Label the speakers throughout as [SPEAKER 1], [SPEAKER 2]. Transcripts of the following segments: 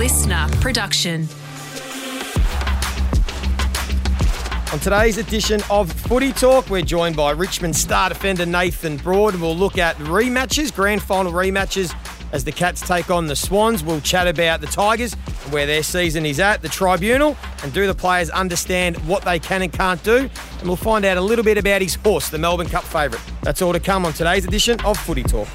[SPEAKER 1] LiSTNR production.
[SPEAKER 2] On today's edition of Footy Talk, we're joined by Richmond star defender Nathan Broad, we'll look at rematches, grand final rematches, as the Cats take on the Swans. We'll chat about the Tigers and where their season is at, the tribunal, and do the players understand what they can and can't do. And we'll find out a little bit about his horse, the Melbourne Cup favourite. That's all to come on today's edition of Footy Talk.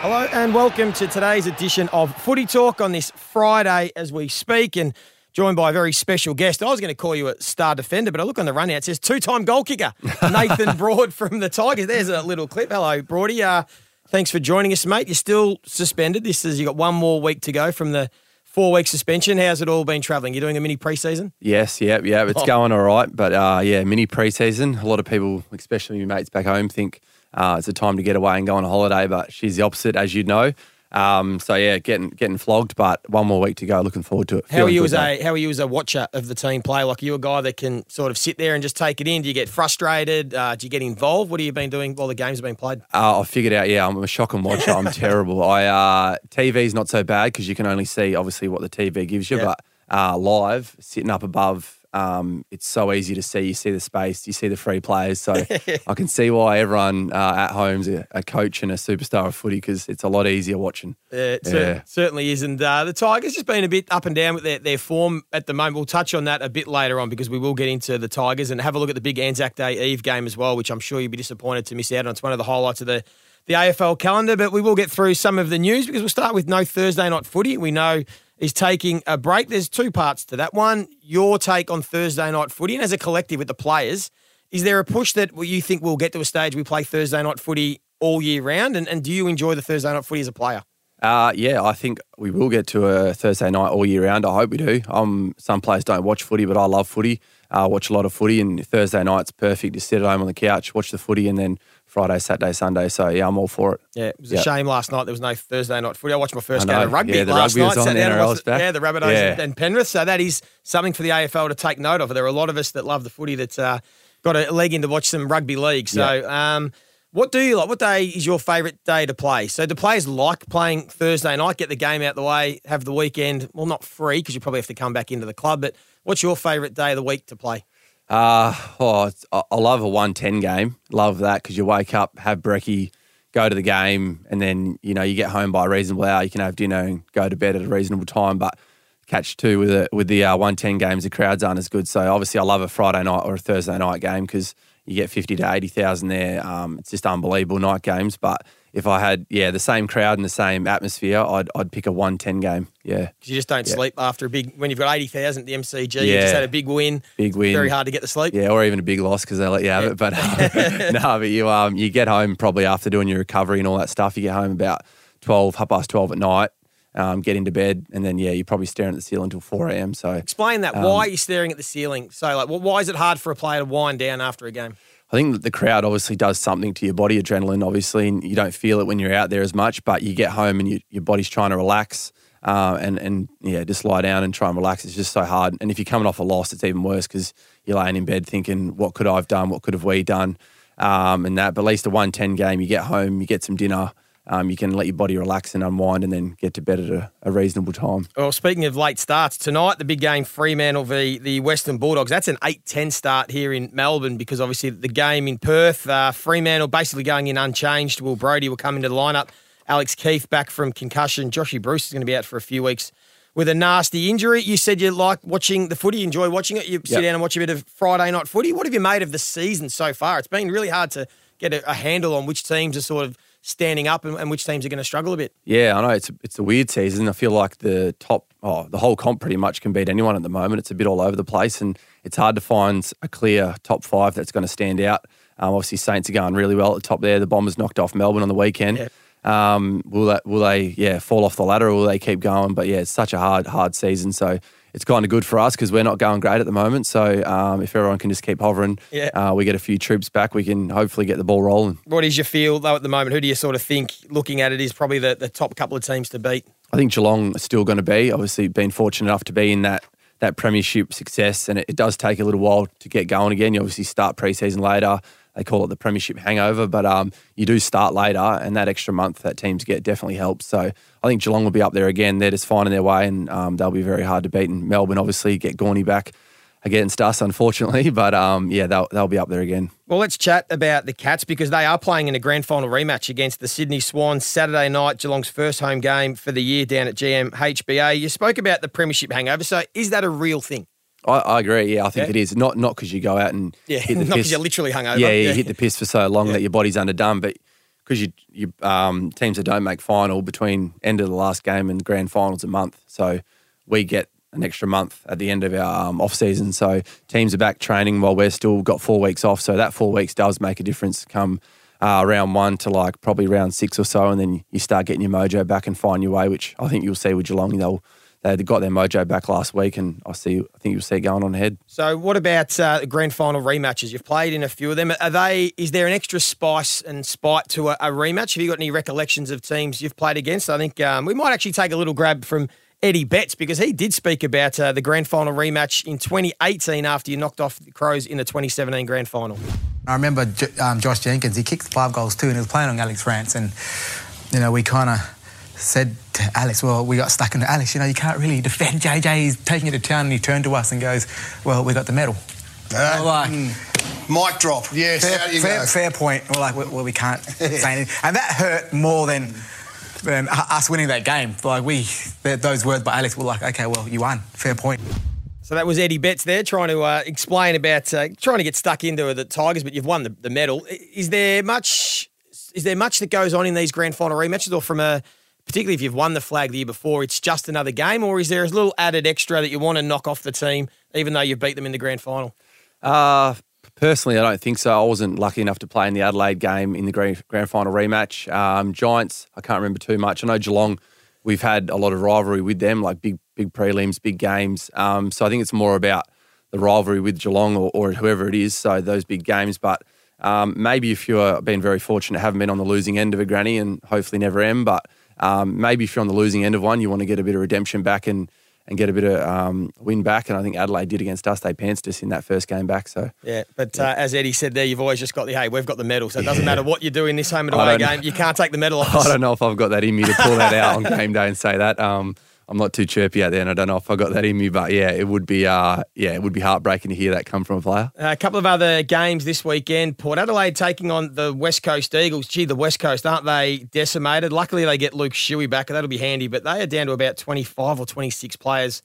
[SPEAKER 2] Hello and welcome to today's edition of Footy Talk on this Friday as we speak and joined by a very special guest. I was going to call you a star defender, but I look on the run out, it says two-time goal kicker, Nathan Broad from the Tigers. There's a little clip. Hello, Broady. Uh, thanks for joining us, mate. You're still suspended. This is, you got one more week to go from the four-week suspension. How's it all been travelling? You're doing a mini preseason?
[SPEAKER 3] Yes, yep, yep. It's
[SPEAKER 2] Oh.
[SPEAKER 3] going all right. But uh, yeah, mini preseason. A lot of people, especially my mates back home, think uh, it's a time to get away and go on a holiday. But she's the opposite, as you know. Um, so yeah, getting getting flogged, but one more week to go. Looking forward to it.
[SPEAKER 2] How are you as
[SPEAKER 3] though.
[SPEAKER 2] a how are you as a watcher of the team play? Like, are you a guy that can sort of sit there and just take it in? Do you get frustrated? Uh, do you get involved? What have you been doing while the games have been played?
[SPEAKER 3] Uh, I figured out, yeah, I'm a shock and watcher. I'm terrible. I uh, TV's not so bad because you can only see obviously what the TV gives you,
[SPEAKER 2] Yeah.
[SPEAKER 3] but uh, live, sitting up above, um, it's so easy to see. You see the space, you see the free players. So I can see why everyone uh, at home's a, a coach and a superstar of footy because it's a lot easier watching.
[SPEAKER 2] Uh, it cer- certainly is. And uh, the Tigers just been a bit up and down with their, their form at the moment. We'll touch on that a bit later on because we will get into the Tigers and have a look at the big Anzac Day Eve game as well, which I'm sure you'll be disappointed to miss out on. It's one of the highlights of the, the AFL calendar. But we will get through some of the news because we'll start with no Thursday night footy. We know is taking a break. There's two parts to that. One, your take on Thursday night footy, and as a collective with the players, is there a push that you think we'll get to a stage we play Thursday night footy all year round? And, and do you enjoy the Thursday night footy as a player?
[SPEAKER 3] Uh, yeah, I think we will get to a Thursday night all year round. I hope we do. Um, some players don't watch footy, but I love footy. I watch a lot of footy, and Thursday night's perfect to sit at home on the couch, watch the footy, and then Friday, Saturday, Sunday. So yeah, I'm all for it.
[SPEAKER 2] Yeah, it was a shame last night there was no Thursday night footy. I watched my first game of rugby
[SPEAKER 3] Yeah, the
[SPEAKER 2] last
[SPEAKER 3] rugby was
[SPEAKER 2] night.
[SPEAKER 3] on, the
[SPEAKER 2] down and
[SPEAKER 3] NRL's back.
[SPEAKER 2] Yeah, the Rabbitohs
[SPEAKER 3] Yeah.
[SPEAKER 2] and, and Penrith. So that is something for the AFL to take note of. There are a lot of us that love the footy that uh, got a leg in to watch some rugby league. So um, what do you like? What day is your favourite day to play? So do players like playing Thursday night, get the game out the way, have the weekend, well, not free because you probably have to come back into the club, but what's your favourite day of the week to play?
[SPEAKER 3] Uh, oh, I love a 110 game. Love that because you wake up, have brekkie, go to the game, and then, you know, you get home by a reasonable hour. You can have dinner and go to bed at a reasonable time. But catch two with, the with the uh, 110 games, the crowds aren't as good. So obviously, I love a Friday night or a Thursday night game because you get 50 to 80,000 there. Um, it's just unbelievable night games. But if I had, yeah, the same crowd and the same atmosphere, I'd, I'd pick a 110 game. Yeah.
[SPEAKER 2] Because you just don't
[SPEAKER 3] Yeah.
[SPEAKER 2] sleep after a big, when you've got 80,000 at the MCG,
[SPEAKER 3] yeah.
[SPEAKER 2] you just had a big win.
[SPEAKER 3] Big win.
[SPEAKER 2] Very hard to get the sleep.
[SPEAKER 3] Yeah, or even a big loss because they let you have it. But no, but you um you get home probably after doing your recovery and all that stuff. You get home about twelve, half past twelve at night. Um, get into bed, and then yeah, you're probably staring at the ceiling until four a.m. So
[SPEAKER 2] Explain that.
[SPEAKER 3] Um,
[SPEAKER 2] why are you staring at the ceiling? So, like, wh- why is it hard for a player to wind down after a game?
[SPEAKER 3] I think that the crowd obviously does something to your body, adrenaline, obviously, and you don't feel it when you're out there as much. But you get home and you, your body's trying to relax, uh, and and yeah, just lie down and try and relax. It's just so hard. And if you're coming off a loss, it's even worse because you're laying in bed thinking, what could I have done? What could have we done? Um, and that, but at least a one ten game, you get home, you get some dinner. Um, you can let your body relax and unwind, and then get to bed at a, a reasonable time.
[SPEAKER 2] Well, speaking of late starts, tonight the big game Fremantle v the Western Bulldogs. That's an 8-10 start here in Melbourne because obviously the game in Perth, uh, Fremantle basically going in unchanged. Will Brodie will come into the lineup. Alex Keath back from concussion. Joshy Bruce is going to be out for a few weeks with a nasty injury. You said you like watching the footy, you enjoy watching it. You sit
[SPEAKER 3] Yep.
[SPEAKER 2] down and watch a bit of Friday night footy. What have you made of the season so far? It's been really hard to get a, a handle on which teams are sort of standing up and, and which teams are going to struggle a bit.
[SPEAKER 3] Yeah, I know it's it's a weird season. I feel like the top, oh, the whole comp pretty much can beat anyone at the moment. It's a bit all over the place, and it's hard to find a clear top five that's going to stand out. Um, obviously, Saints are going really well at the top there. The Bombers knocked off Melbourne on the weekend.
[SPEAKER 2] Yep.
[SPEAKER 3] Um, will that will they yeah fall off the ladder or will they keep going? But yeah, it's such a hard hard season, so it's kind of good for us because we're not going great at the moment. So um, if everyone can just keep hovering,
[SPEAKER 2] Yeah.
[SPEAKER 3] uh, we get a few troops back, we can hopefully get the ball rolling.
[SPEAKER 2] What is your feel though at the moment? Who do you sort of think, looking at it, is probably the, the top couple of teams to beat?
[SPEAKER 3] I think Geelong is still going to be. Obviously, been fortunate enough to be in that that premiership success, and it, it does take a little while to get going again. You obviously start preseason later. They call it the premiership hangover. But um, you do start later, and that extra month that teams get definitely helps. So I think Geelong will be up there again. They're just finding their way, and um, they'll be very hard to beat. And Melbourne obviously get Gawny back against us, unfortunately. But um, yeah, they'll they'll be up there again.
[SPEAKER 2] Well, let's chat about the Cats because they are playing in a grand final rematch against the Sydney Swans Saturday night, Geelong's first home game for the year down at GMHBA. You spoke about the premiership hangover, so is that a real thing?
[SPEAKER 3] I, I agree. Yeah, I think yeah. it is. Not not because you go out and
[SPEAKER 2] yeah, hit the not because you're literally hungover.
[SPEAKER 3] Yeah, yeah, you hit the piss for so long that your body's underdone, but because you you um, teams that don't make final between end of the last game and grand finals a month, so we get an extra month at the end of our um, off season. So teams are back training while we're still got four weeks off. So that four weeks does make a difference. Come uh, round one to like probably round six or so, and then you start getting your mojo back and find your way, which I think you'll see with Geelong. They'll they got their mojo back last week, and I see. I think you'll see it going on ahead.
[SPEAKER 2] So, what about uh, grand final rematches? You've played in a few of them. Are they? Is there an extra spice and spite to a, a rematch? Have you got any recollections of teams you've played against? I think um, we might actually take a little grab from Eddie Betts because he did speak about uh, the grand final rematch in 2018 after you knocked off the Crows in the 2017 grand final.
[SPEAKER 1] I remember um, Josh Jenkins, he kicked five goals too, and he was playing on Alex Rance. And, you know, we kind of said to Alex, well, we got stuck into Alex, you know, you can't really defend JJ. He's taking you to town. And he turned to us and goes, well, we got the medal.
[SPEAKER 4] Uh, like, mm, mic drop. Yes,
[SPEAKER 1] fair, fair, fair, point. We're like, well, we can't say anything. And that hurt more than than us winning that game. Like we, those words by Alex were like, okay, well, you won. Fair point.
[SPEAKER 2] So that was Eddie Betts there trying to uh, explain about uh, trying to get stuck into the Tigers, but you've won the, the medal. Is there much? Is there much that goes on in these grand final rematches, or from a particularly if you've won the flag the year before, it's just another game, or is there a little added extra that you want to knock off the team, even though you beat them in the grand final?
[SPEAKER 3] Uh, Personally, I don't think so. I wasn't lucky enough to play in the Adelaide game in the grand, grand final rematch. Um, Giants, I can't remember too much. I know Geelong, we've had a lot of rivalry with them, like big big prelims, big games. Um, so I think it's more about the rivalry with Geelong or, or whoever it is. So those big games, but um, maybe if you've been very fortunate, haven't been on the losing end of a granny, and hopefully never am, but um, maybe if you're on the losing end of one, you want to get a bit of redemption back and and get a bit of um, win back. And I think Adelaide did against us. They pantsed us in that first game back. So
[SPEAKER 2] yeah, but yeah. Uh, as Eddie said there, you've always just got the hey, we've got the medal, so it doesn't yeah. matter what you do in this home and away game, you can't take the medal off.
[SPEAKER 3] I don't know if I've got that in me to pull that out on game day and say that. Um, I'm not too chirpy out there, and I don't know if I got that in me, but yeah, it would be uh, yeah, it would be heartbreaking to hear that come from a player.
[SPEAKER 2] A couple of other games this weekend: Port Adelaide taking on the West Coast Eagles. Gee, the West Coast aren't they decimated? Luckily, they get Luke Shuey back, and that'll be handy. But they are down to about 25 or 26 players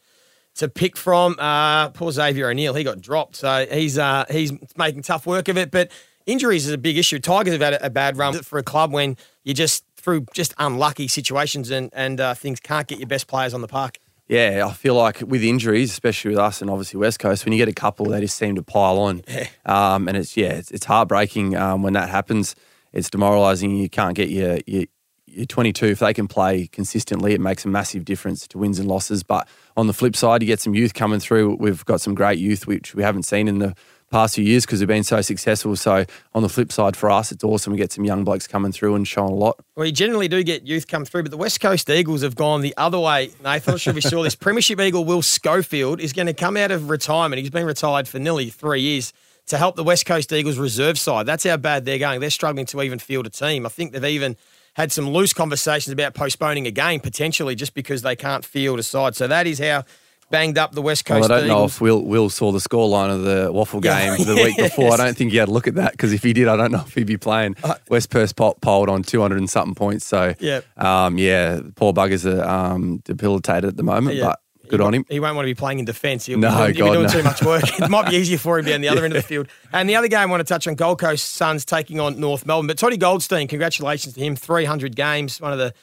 [SPEAKER 2] to pick from. Uh, poor Xavier O'Neill, he got dropped, so he's uh, he's making tough work of it. But injuries is a big issue. Tigers have had a bad run for a club when you just through just unlucky situations and and uh, things can't get your best players on the park.
[SPEAKER 3] Yeah, I feel like with injuries, especially with us and obviously West Coast, when you get a couple, they just seem to pile on. Yeah. Um, and it's yeah, it's, it's heartbreaking um, when that happens. It's demoralising. You can't get your, your your 22. If they can play consistently, it makes a massive difference to wins and losses. But on the flip side, you get some youth coming through. We've got some great youth, which we haven't seen in the past few years because we've been so successful. So on the flip side for us, it's awesome. We get some young blokes coming through and showing a lot.
[SPEAKER 2] Well, you generally do get youth come through, but the West Coast Eagles have gone the other way. Nathan, I'm sure you saw this. Premiership Eagle Will Schofield is going to come out of retirement. He's been retired for nearly three years to help the West Coast Eagles reserve side. That's how bad they're going. They're struggling to even field a team. I think they've even had some loose conversations about postponing a game potentially just because they can't field a side. So that is how banged up the West Coast.
[SPEAKER 3] Well, I don't
[SPEAKER 2] Eagles.
[SPEAKER 3] know if Will Will saw the scoreline of the WAFL game yeah. the week before. I don't think he had a look at that because if he did, I don't know if he'd be playing. Uh, West Perth polled on two hundred and something points. So yeah, um, yeah, poor buggers are um, debilitated at the moment, yeah. but. Good
[SPEAKER 2] he
[SPEAKER 3] on him.
[SPEAKER 2] He won't want to be playing in defence. He'll,
[SPEAKER 3] no,
[SPEAKER 2] be, doing,
[SPEAKER 3] God,
[SPEAKER 2] he'll be doing
[SPEAKER 3] no.
[SPEAKER 2] too much work. it might be easier for him down the other yeah. end of the field. And the other game I want to touch on Gold Coast Suns taking on North Melbourne. But Toddy Goldstein, congratulations to him. 300 games, one of the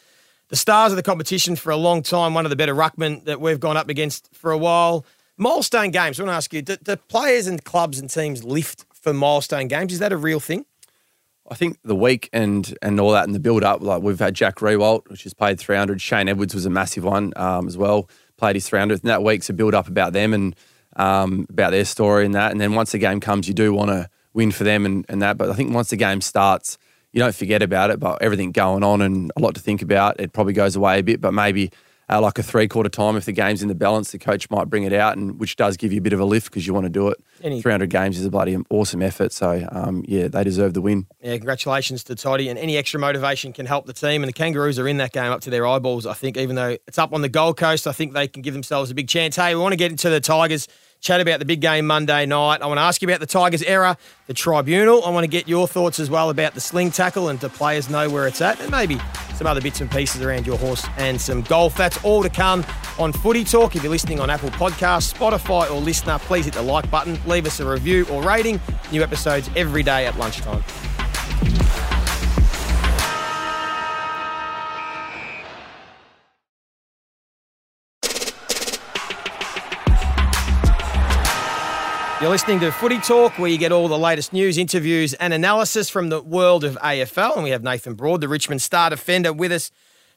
[SPEAKER 2] the stars of the competition for a long time, one of the better ruckmen that we've gone up against for a while. Milestone games. I want to ask you: do, do players and clubs and teams lift for milestone games? Is that a real thing?
[SPEAKER 3] I think the week and and all that in the build up, like we've had Jack Riewoldt, which has paid 300. Shane Edwards was a massive one um, as well, played his 300. And that week's a build up about them and um, about their story and that. And then once the game comes, you do want to win for them and, and that. But I think once the game starts, you don't forget about it, but everything going on and a lot to think about, it probably goes away a bit. But maybe uh, like a three quarter time if the game's in the balance, the coach might bring it out, and which does give you a bit of a lift because you want to do it.
[SPEAKER 2] Any-
[SPEAKER 3] 300 games is a bloody awesome effort. So um, yeah, they deserve the win.
[SPEAKER 2] Yeah, congratulations to Toddy. And any extra motivation can help the team. And the Kangaroos are in that game up to their eyeballs, I think, even though it's up on the Gold Coast. I think they can give themselves a big chance. Hey, we want to get into the Tigers, chat about the big game Monday night. I want to ask you about the Tigers' error, the tribunal. I want to get your thoughts as well about the sling tackle and do players know where it's at. And maybe some other bits and pieces around your horse and some golf. That's all to come on Footy Talk. If you're listening on Apple Podcasts, Spotify, or LiSTNR, please hit the like button, leave us a review or rating. New episodes every day at lunchtime. You're listening to Footy Talk, where you get all the latest news, interviews, and analysis from the world of AFL. And we have Nathan Broad, the Richmond star defender, with us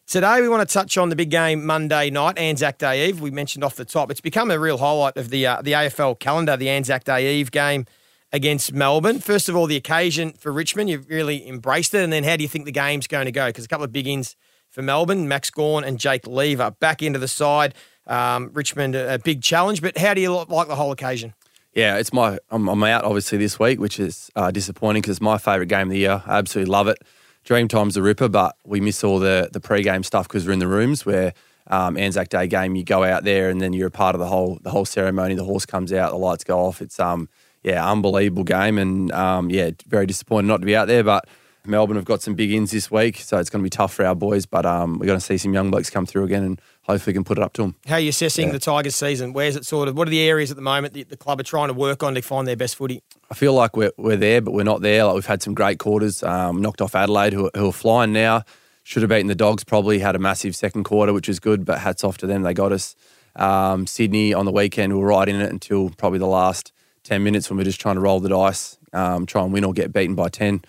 [SPEAKER 2] today. We want to touch on the big game Monday night, Anzac Day Eve. We mentioned off the top, it's become a real highlight of the uh, the AFL calendar, the Anzac Day Eve game against Melbourne. First of all, the occasion for Richmond, you've really embraced it. And then how do you think the game's going to go? Because a couple of big ins for Melbourne, Max Gawn and Jake Lever back into the side. Um, Richmond, a, a big challenge, but how do you like the whole occasion?
[SPEAKER 3] Yeah, it's my I'm, I'm out obviously this week, which is uh, disappointing because it's my favourite game of the year. I absolutely love it. Dreamtime's the ripper, but we miss all the the pre-game stuff because we're in the rooms where um, Anzac Day game, you go out there and then you're a part of the whole the whole ceremony. The horse comes out, the lights go off. It's um yeah, unbelievable game, and um yeah, very disappointed not to be out there, but. Melbourne have got some big ins this week, so it's going to be tough for our boys. But um, we're going to see some young blokes come through again, and hopefully we can put it up to them.
[SPEAKER 2] How are you assessing the Tigers season? Where's it sort of, what are the areas at the moment that the club are trying to work on to find their best footy?
[SPEAKER 3] I feel like we're, we're there, but we're not there. Like we've had some great quarters, um, knocked off Adelaide, who, who are flying now. Should have beaten the Dogs. Probably had a massive second quarter, which is good. But hats off to them, they got us. Um, Sydney on the weekend, we were right in it until probably the last ten minutes when we are just trying to roll the dice, um, try and win or get beaten by ten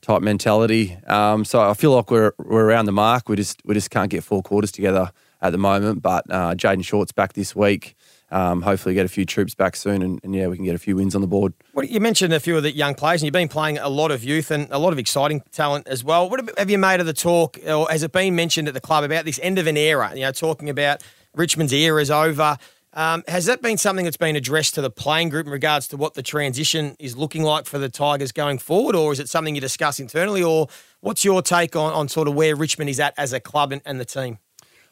[SPEAKER 3] type mentality. Um, so I feel like we're we're around the mark. We just we just can't get four quarters together at the moment. But uh, Jayden Short's back this week. Um, hopefully, get a few troops back soon, and, and, yeah, we can get a few wins on the board.
[SPEAKER 2] What, you mentioned a few of the young players, and you've been playing a lot of youth and a lot of exciting talent as well. What have you made of the talk, or has it been mentioned at the club about this end of an era? You know, talking about Richmond's era is over. Um, has that been something that's been addressed to the playing group in regards to what the transition is looking like for the Tigers going forward, or is it something you discuss internally, or what's your take on, on sort of where Richmond is at as a club and, and the team?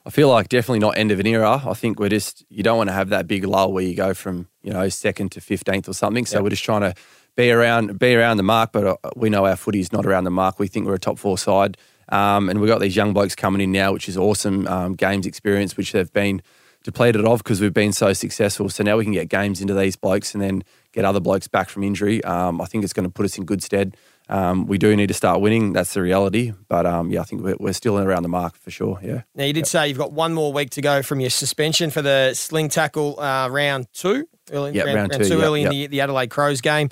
[SPEAKER 3] I feel like definitely not end of an era. I think we're just you don't want to have that big lull where you go from you know second to fifteenth or something. So yep. we're just trying to be around be around the mark, but uh, we know our footy is not around the mark. We think we're a top four side, um, and we've got these young blokes coming in now, which is awesome. Um, games experience, which they've been depleted of because we've been so successful. So now we can get games into these blokes and then get other blokes back from injury. Um, I think it's going to put us in good stead. Um, we do need to start winning. That's the reality. But um, yeah, I think we're, we're, still around the mark for sure. Yeah.
[SPEAKER 2] Now you did yep. say you've got one more week to go from your suspension for the sling tackle uh, round two.
[SPEAKER 3] Early, yep, round,
[SPEAKER 2] round,
[SPEAKER 3] round two,
[SPEAKER 2] two
[SPEAKER 3] yep,
[SPEAKER 2] early in the, the Adelaide Crows game.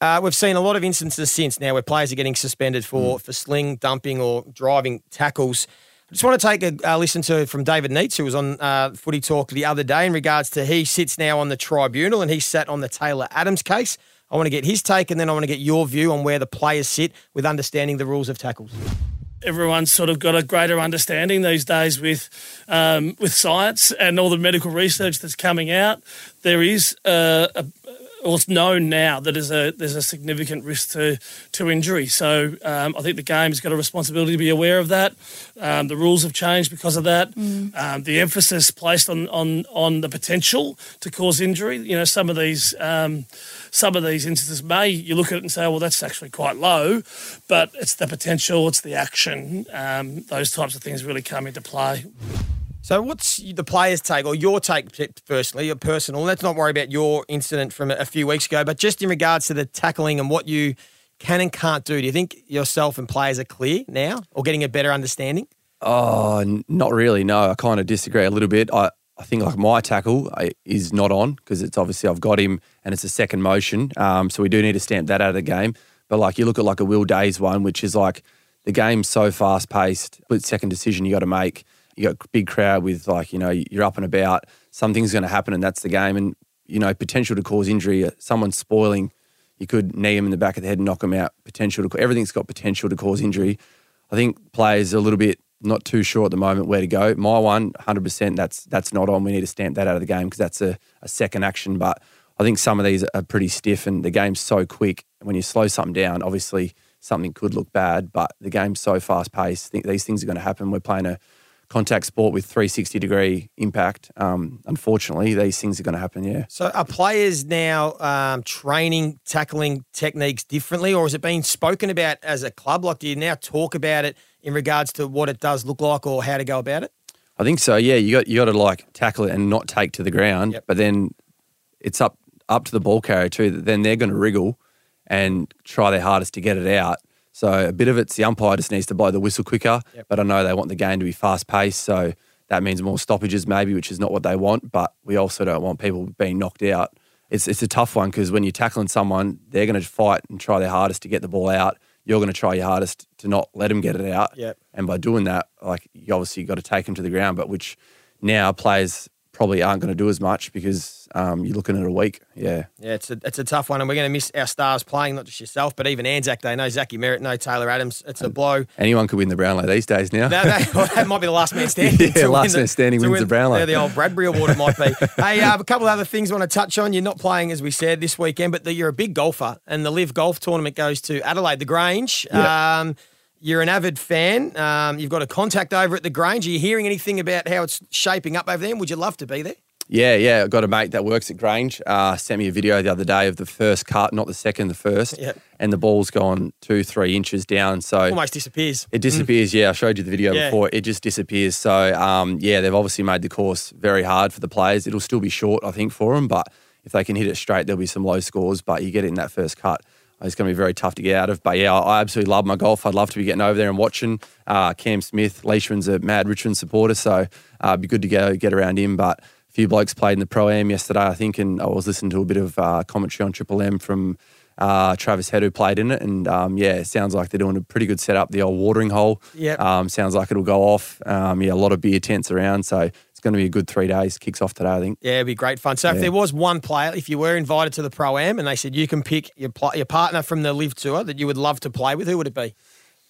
[SPEAKER 2] Uh, we've seen a lot of instances since now where players are getting suspended for, mm. for sling dumping or driving tackles. I just want to take a, a listen to from David Neitz, who was on uh, Footy Talk the other day in regards to he sits now on the tribunal and he sat on the Taylor Adams case. I want to get his take and then I want to get your view on where the players sit with understanding the rules of tackles.
[SPEAKER 5] Everyone's sort of got a greater understanding these days with um, with science and all the medical research that's coming out. There is uh, a, well, it's known now that there's a there's a significant risk to to injury. So um, I think the game's got a responsibility to be aware of that. Um, the rules have changed because of that. Mm. Um, the emphasis placed on, on on the potential to cause injury. You know, some of these um, some of these instances may you look at it and say, well, that's actually quite low, but it's the potential, it's the action. Um, those types of things really come into play.
[SPEAKER 2] So, what's the players' take, or your take, firstly, your personal? Let's not worry about your incident from a few weeks ago, but just in regards to the tackling and what you can and can't do. Do you think yourself and players are clear now, or getting a better understanding?
[SPEAKER 3] Oh, not really. No, I kind of disagree a little bit. I, I think like my tackle uh, is not on because it's obviously I've got him and it's a second motion. Um, so we do need to stamp that out of the game. But like you look at like a Will Day's one, which is like the game's so fast paced, split second decision you got to make you got big crowd with like you know you're up and about. Something's going to happen, and that's the game. And you know potential to cause injury. Uh, someone's spoiling. You could knee him in the back of the head and knock him out. Potential to everything's got potential to cause injury. I think players are a little bit not too sure at the moment where to go. My one, 100%, that's that's not on. We need to stamp that out of the game because that's a, a second action. But I think some of these are pretty stiff and the game's so quick. When you slow something down, obviously something could look bad, but the game's so fast paced. These things are going to happen. We're playing a contact sport with 360 degree impact. Um, unfortunately, these things are going to happen. Yeah.
[SPEAKER 2] So are players now um, training tackling techniques differently, or has it been spoken about as a club? Like, do you now talk about it in regards to what it does look like or how to go about it?
[SPEAKER 3] I think so. Yeah, you got you got to like tackle it and not take to the ground,
[SPEAKER 2] Yep.
[SPEAKER 3] but then it's up up to the ball carrier too. Then they're going to wriggle and try their hardest to get it out. So a bit of it's the umpire just needs to blow the whistle quicker.
[SPEAKER 2] Yep.
[SPEAKER 3] But I know they want the game to be fast paced, so that means more stoppages maybe, which is not what they want. But we also don't want people being knocked out. It's it's a tough one because when you're tackling someone, they're going to fight and try their hardest to get the ball out. You're going to try your hardest to not let them get it out.
[SPEAKER 2] Yep.
[SPEAKER 3] And by doing that, like you obviously got to take them to the ground, but which now players probably aren't going to do as much because um, you're looking at a week. Yeah.
[SPEAKER 2] Yeah, it's a, it's a tough one, and we're going to miss our stars playing, not just yourself, but even Anzac Day. No Zachy Merrett, no Taylor Adams. It's a blow.
[SPEAKER 3] Anyone could win the Brownlow these days now.
[SPEAKER 2] Well, that might be the last man standing.
[SPEAKER 3] Yeah, last
[SPEAKER 2] win
[SPEAKER 3] man standing wins the Brownlow.
[SPEAKER 2] Yeah, the old Bradbury Award it might be. hey, uh, a couple of other things I want to touch on. You're not playing, as we said, this weekend, but the, you're a big golfer, and the LIV Golf Tournament goes to Adelaide, the Grange.
[SPEAKER 3] Yeah.
[SPEAKER 2] Um, you're an avid fan. Um, you've got a contact over at the Grange. Are you hearing anything about how it's shaping up over there? Would you love to be there?
[SPEAKER 3] Yeah, yeah. I've got a mate that works at Grange. Uh, sent me a video the other day of the first cut, not the second, the first.
[SPEAKER 2] Yep.
[SPEAKER 3] And the ball's gone two, three inches down. So
[SPEAKER 2] Almost disappears.
[SPEAKER 3] it disappears. Yeah, I showed you the video
[SPEAKER 2] Yeah.
[SPEAKER 3] before. It just disappears. So um, yeah, they've obviously made the course very hard for the players. It'll still be short, I think, for them. But if they can hit it straight, there'll be some low scores. But you get it in that first cut. It's going to be very tough to get out of. But yeah, I absolutely love my golf. I'd love to be getting over there and watching. Uh, Cam Smith, Leishman's a mad Richmond supporter, so uh, it'd be good to go get around him. But a few blokes played in the Pro Am yesterday, I think, and I was listening to a bit of uh, commentary on Triple M from uh, Travis Head, who played in it. And um, yeah, it sounds like they're doing a pretty good setup. The old watering hole.
[SPEAKER 2] Yep.
[SPEAKER 3] Um, sounds like it'll go off. Um, yeah, a lot of beer tents around. So going to be a good three days. Kicks off today, I think.
[SPEAKER 2] Yeah, it'd be great fun. So if there was one player, if you were invited to the Pro Am and they said you can pick your, pl- your partner from the LIV Tour that you would love to play with, who would it be?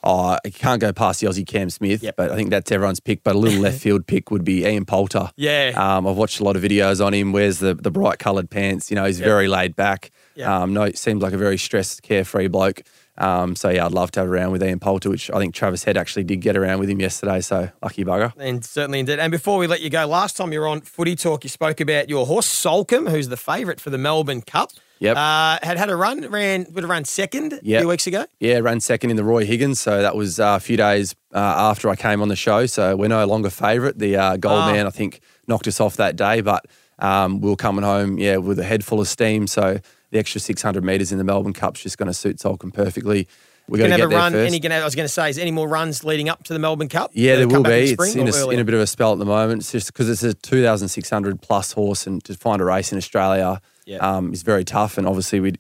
[SPEAKER 3] Oh, I can't go past the Aussie Cam Smith,
[SPEAKER 2] Yep.
[SPEAKER 3] but I think that's everyone's pick. But a little left field pick would be Ian Poulter.
[SPEAKER 2] Yeah.
[SPEAKER 3] Um, I've watched a lot of videos on him. Wears the, the bright coloured pants. You know, he's very laid back.
[SPEAKER 2] Yep.
[SPEAKER 3] Um, no, seems like a very stressed, carefree bloke. Um, so yeah, I'd love to have around with Ian Poulter, which I think Travis Head actually did get around with him yesterday. So lucky bugger.
[SPEAKER 2] And certainly indeed. And before we let you go, last time you were on Footy Talk, you spoke about your horse Soulcombe, who's the favourite for the Melbourne Cup.
[SPEAKER 3] Yep.
[SPEAKER 2] Uh, had had a run, ran would have run second a few weeks ago.
[SPEAKER 3] Yeah, ran second in the Roy Higgins. So that was uh, a few days uh, after I came on the show. So we're no longer favourite. The uh, gold
[SPEAKER 2] Ah.
[SPEAKER 3] man, I think, knocked us off that day. But um, we were coming home, yeah, with a head full of steam. So the extra 600 metres in the Melbourne Cup's just going to suit Soulcombe perfectly. We got
[SPEAKER 2] Can
[SPEAKER 3] to
[SPEAKER 2] have a run.
[SPEAKER 3] first.
[SPEAKER 2] Any, gonna- I was going to say, is any more runs leading up to the Melbourne Cup?
[SPEAKER 3] Yeah, there will be.
[SPEAKER 2] in
[SPEAKER 3] It's in a, in a bit of a spell at the moment. It's just because it's a 2,600 plus horse, and to find a race in Australia
[SPEAKER 2] Yeah.
[SPEAKER 3] um, is very tough. And obviously, we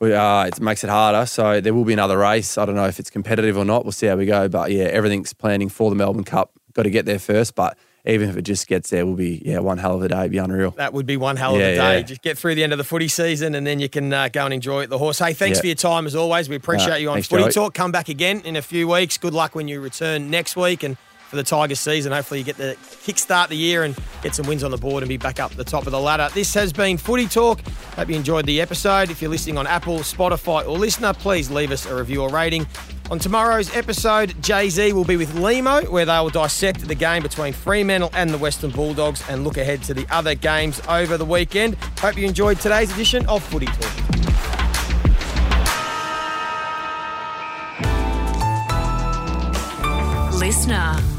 [SPEAKER 3] we uh, it makes it harder. So there will be another race. I don't know if it's competitive or not. We'll see how we go. But yeah, everything's planning for the Melbourne Cup. Got to get there first. But even if it just gets there, will be yeah one hell of a day. It'd be unreal.
[SPEAKER 2] That would be one hell of
[SPEAKER 3] Yeah,
[SPEAKER 2] a day.
[SPEAKER 3] yeah.
[SPEAKER 2] Just get through the end of the footy season and then you can uh, go and enjoy the horse. Hey, thanks
[SPEAKER 3] Yeah.
[SPEAKER 2] for your time as always. We appreciate
[SPEAKER 3] Uh,
[SPEAKER 2] you on Footy
[SPEAKER 3] Joey.
[SPEAKER 2] Talk. Come back again in a few weeks. Good luck when you return next week and for the Tigers season. Hopefully you get the kickstart the year and get some wins on the board and be back up the top of the ladder. This has been Footy Talk. Hope you enjoyed the episode. If you're listening on Apple, Spotify or LiSTNR, please leave us a review or rating. On tomorrow's episode, Jay Z will be with Limo, where they will dissect the game between Fremantle and the Western Bulldogs and look ahead to the other games over the weekend. Hope you enjoyed today's edition of Footy Talk.
[SPEAKER 6] LiSTNR.